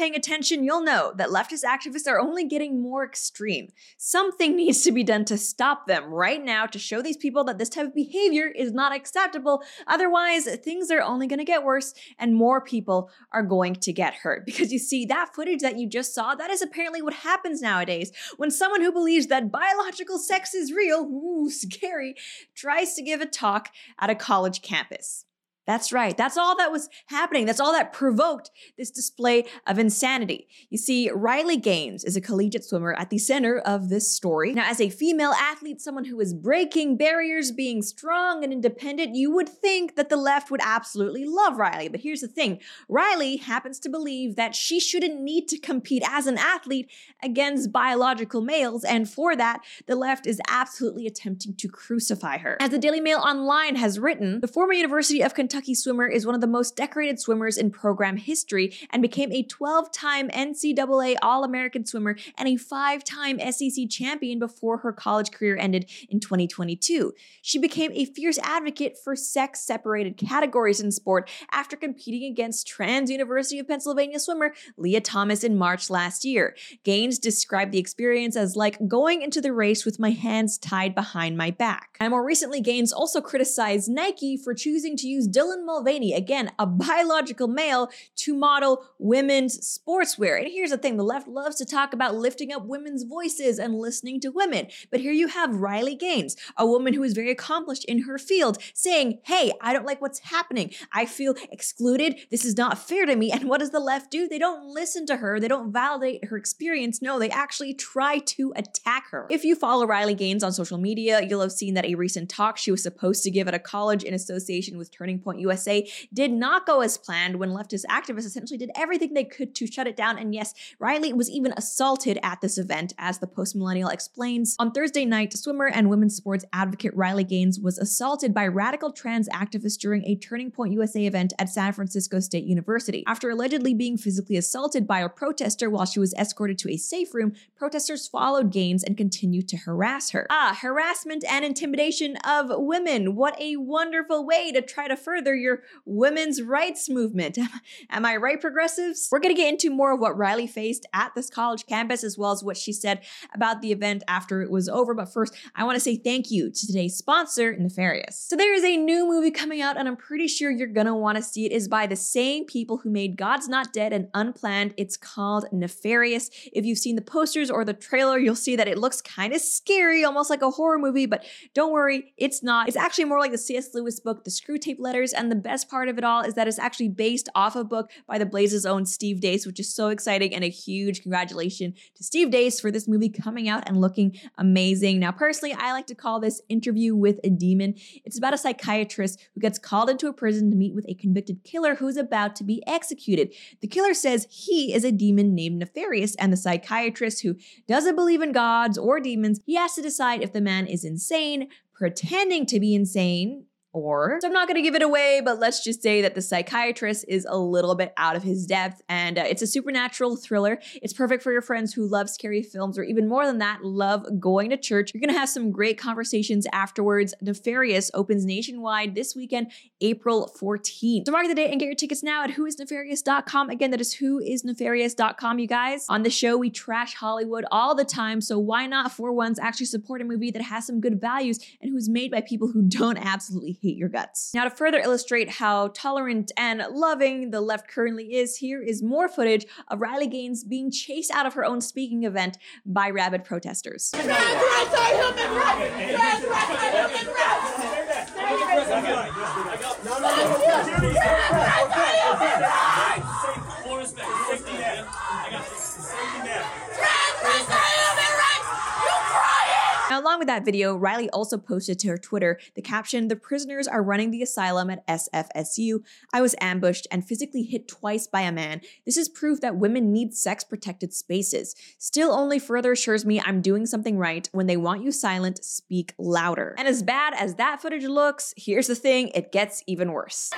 paying attention, you'll know that leftist activists are only getting more extreme. Something needs to be done to stop them right now to show these people that this type of behavior is not acceptable. Otherwise, things are only going to get worse and more people are going to get hurt. Because you see, that footage that you just saw, that is apparently what happens nowadays when someone who believes that biological sex is real, ooh, scary, tries to give a talk at a college campus. That's right. That's all that was happening. That's all that provoked this display of insanity. You see, Riley Gaines is a collegiate swimmer at the center of this story. Now, as a female athlete, someone who is breaking barriers, being strong and independent, you would think that the left would absolutely love Riley. But here's the thing Riley happens to believe that she shouldn't need to compete as an athlete against biological males, and for that, the left is absolutely attempting to crucify her. As the Daily Mail Online has written, the former University of Kentucky Kentucky swimmer is one of the most decorated swimmers in program history and became a 12 time NCAA All American swimmer and a five time SEC champion before her college career ended in 2022. She became a fierce advocate for sex separated categories in sport after competing against trans University of Pennsylvania swimmer Lia Thomas in March last year. Gaines described the experience as like going into the race with my hands tied behind my back. And more recently, Gaines also criticized Nike for choosing to use Dylan Mulvaney, again, a biological male, to model women's sportswear. And here's the thing the left loves to talk about lifting up women's voices and listening to women. But here you have Riley Gaines, a woman who is very accomplished in her field, saying, Hey, I don't like what's happening. I feel excluded. This is not fair to me. And what does the left do? They don't listen to her, they don't validate her experience. No, they actually try to attack her. If you follow Riley Gaines on social media, you'll have seen that a recent talk she was supposed to give at a college in association with Turning Point USA did not go as planned when leftist activists essentially did everything they could to shut it down. And yes, Riley was even assaulted at this event, as the post millennial explains. On Thursday night, swimmer and women's sports advocate Riley Gaines was assaulted by radical trans activists during a Turning Point USA event at San Francisco State University. After allegedly being physically assaulted by a protester while she was escorted to a safe room, protesters followed Gaines and continued to harass her. Ah, harassment and intimidation of women. What a wonderful way to try to further further your women's rights movement. Am I right, progressives? We're going to get into more of what Riley faced at this college campus, as well as what she said about the event after it was over. But first, I want to say thank you to today's sponsor, Nefarious. So there is a new movie coming out, and I'm pretty sure you're going to want to see it. Is by the same people who made God's Not Dead and Unplanned. It's called Nefarious. If you've seen the posters or the trailer, you'll see that it looks kind of scary, almost like a horror movie, but don't worry, it's not. It's actually more like the C.S. Lewis book, The Screwtape Letters, and the best part of it all is that it's actually based off a book by the Blaze's own Steve Deace, which is so exciting and a huge congratulations to Steve Deace for this movie coming out and looking amazing. Now, personally, I like to call this Interview with a Demon. It's about a psychiatrist who gets called into a prison to meet with a convicted killer who's about to be executed. The killer says he is a demon named Nefarious, and the psychiatrist, who doesn't believe in gods or demons, he has to decide if the man is insane, pretending to be insane, or, so I'm not gonna give it away, but let's just say that the psychiatrist is a little bit out of his depth and uh, it's a supernatural thriller. It's perfect for your friends who love scary films or even more than that, love going to church. You're gonna have some great conversations afterwards. Nefarious opens nationwide this weekend, April 14th. So mark the date and get your tickets now at whoisnefarious.com. Again, that is whoisnefarious.com, you guys. On the show, we trash Hollywood all the time, so why not for once actually support a movie that has some good values and who's made by people who don't absolutely hate your guts. Now, to further illustrate how tolerant and loving the left currently is, here is more footage of Riley Gaines being chased out of her own speaking event by rabid protesters. Trans rights are human rights! Trans rights are human rights! Now, along with that video, Riley also posted to her Twitter the caption The prisoners are running the asylum at SFSU. I was ambushed and physically hit twice by a man. This is proof that women need sex protected spaces. Still only further assures me I'm doing something right. When they want you silent, speak louder. And as bad as that footage looks, here's the thing it gets even worse.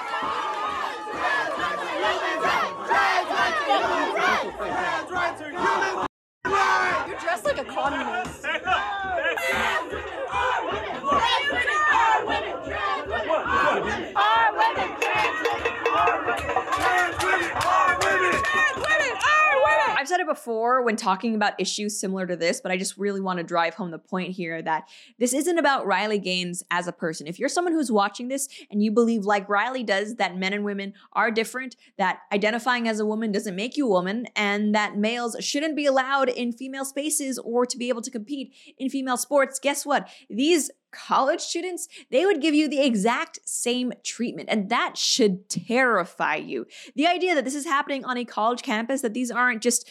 Before when talking about issues similar to this, but I just really want to drive home the point here that this isn't about Riley Gaines as a person. If you're someone who's watching this and you believe, like Riley does, that men and women are different, that identifying as a woman doesn't make you a woman, and that males shouldn't be allowed in female spaces or to be able to compete in female sports, guess what? These college students, they would give you the exact same treatment. And that should terrify you. The idea that this is happening on a college campus, that these aren't just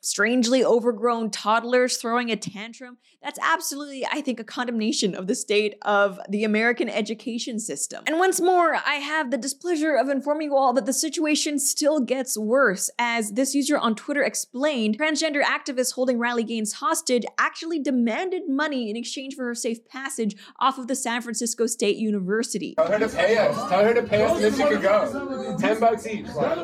strangely overgrown toddlers throwing a tantrum. That's absolutely, I think, a condemnation of the state of the American education system. And once more, I have the displeasure of informing you all that the situation still gets worse. As this user on Twitter explained, transgender activists holding Riley Gaines hostage actually demanded money in exchange for her safe passage off of the San Francisco State University. Tell her to pay us. Tell her to pay us and then she could go. Ten bucks each. Like,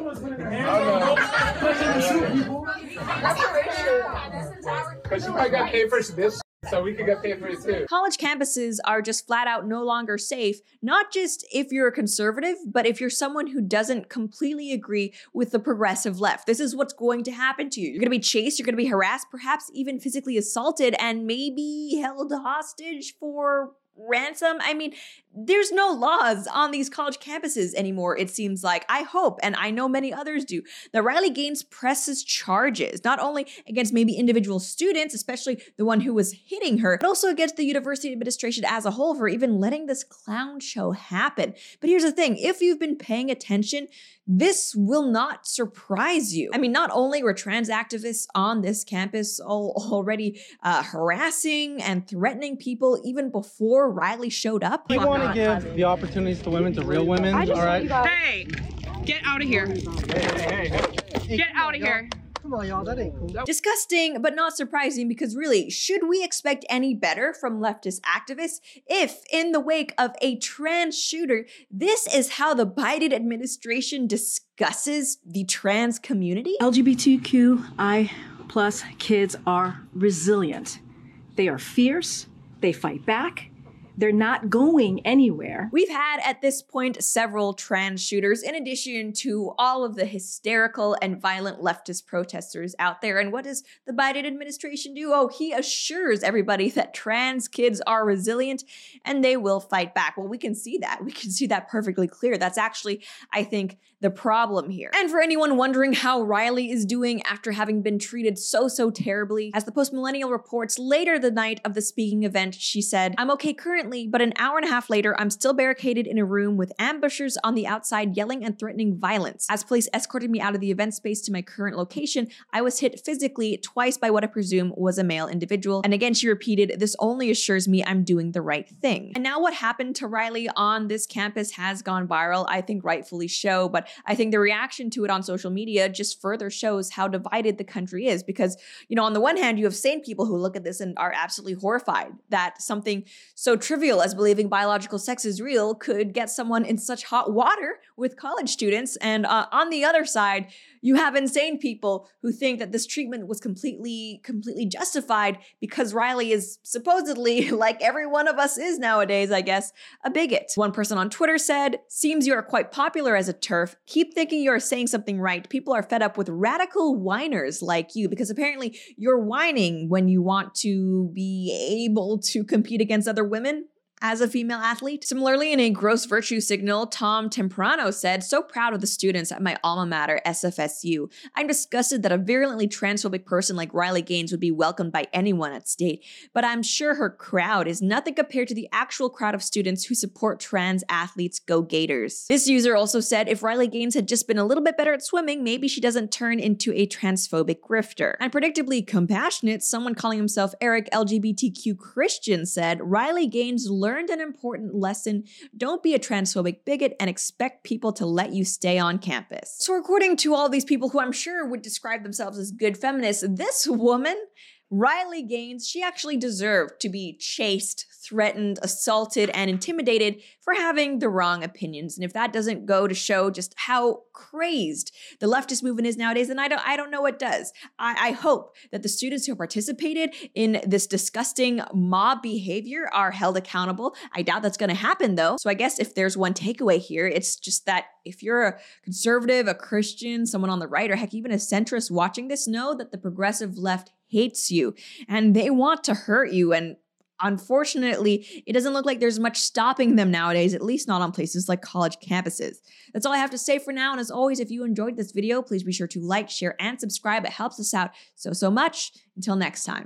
Because she probably got paid for this, so we could get paid for it too. College campuses are just flat out no longer safe, not just if you're a conservative, but if you're someone who doesn't completely agree with the progressive left. This is what's going to happen to you. You're going to be chased, you're going to be harassed, perhaps even physically assaulted, and maybe held hostage for ransom. I mean, there's no laws on these college campuses anymore, it seems like. I hope, and I know many others do, that Riley Gaines presses charges, not only against maybe individual students, especially the one who was hitting her, but also against the university administration as a whole for even letting this clown show happen. But here's the thing if you've been paying attention, this will not surprise you. I mean, not only were trans activists on this campus all already uh, harassing and threatening people even before Riley showed up. We want to give the opportunities to women to real women, all right? Hey, get out of here. Hey, hey, hey. Get out of here. Come on, y'all, that ain't cool. Disgusting, but not surprising because really, should we expect any better from leftist activists if, in the wake of a trans shooter, this is how the Biden administration discusses the trans community? LGBTQI plus kids are resilient. They are fierce, they fight back, they're not going anywhere. We've had at this point several trans shooters, in addition to all of the hysterical and violent leftist protesters out there. And what does the Biden administration do? Oh, he assures everybody that trans kids are resilient and they will fight back. Well, we can see that. We can see that perfectly clear. That's actually, I think, the problem here. And for anyone wondering how Riley is doing after having been treated so, so terribly, as the Post Millennial reports later the night of the speaking event, she said, I'm okay currently, but an hour and a half later, I'm still barricaded in a room with ambushers on the outside yelling and threatening violence. As police escorted me out of the event space to my current location, I was hit physically twice by what I presume was a male individual. And again, she repeated, This only assures me I'm doing the right thing. And now what happened to Riley on this campus has gone viral, I think rightfully so, but I think the reaction to it on social media just further shows how divided the country is because, you know, on the one hand, you have sane people who look at this and are absolutely horrified that something so trivial as believing biological sex is real could get someone in such hot water with college students. And uh, on the other side, you have insane people who think that this treatment was completely, completely justified because Riley is supposedly, like every one of us is nowadays, I guess, a bigot. One person on Twitter said, Seems you are quite popular as a turf. Keep thinking you are saying something right. People are fed up with radical whiners like you because apparently you're whining when you want to be able to compete against other women as a female athlete. Similarly, in a gross virtue signal, Tom Temprano said, So proud of the students at my alma mater, SFSU. I'm disgusted that a virulently transphobic person like Riley Gaines would be welcomed by anyone at state, but I'm sure her crowd is nothing compared to the actual crowd of students who support trans athletes. Go Gators. This user also said, If Riley Gaines had just been a little bit better at swimming, maybe she doesn't turn into a transphobic grifter. And predictably compassionate, someone calling himself Eric LGBTQ Christian said, Riley Gaines learned an important lesson. Don't be a transphobic bigot and expect people to let you stay on campus. So, according to all these people who I'm sure would describe themselves as good feminists, this woman Riley Gaines, she actually deserved to be chased, threatened, assaulted, and intimidated for having the wrong opinions. And if that doesn't go to show just how crazed the leftist movement is nowadays, then I don't I don't know what does. I, I hope that the students who participated in this disgusting mob behavior are held accountable. I doubt that's gonna happen though. So I guess if there's one takeaway here, it's just that if you're a conservative, a Christian, someone on the right, or heck, even a centrist watching this, know that the progressive left hates you and they want to hurt you. And unfortunately, it doesn't look like there's much stopping them nowadays, at least not on places like college campuses. That's all I have to say for now. And as always, if you enjoyed this video, please be sure to like, share, and subscribe. It helps us out so, so much. Until next time.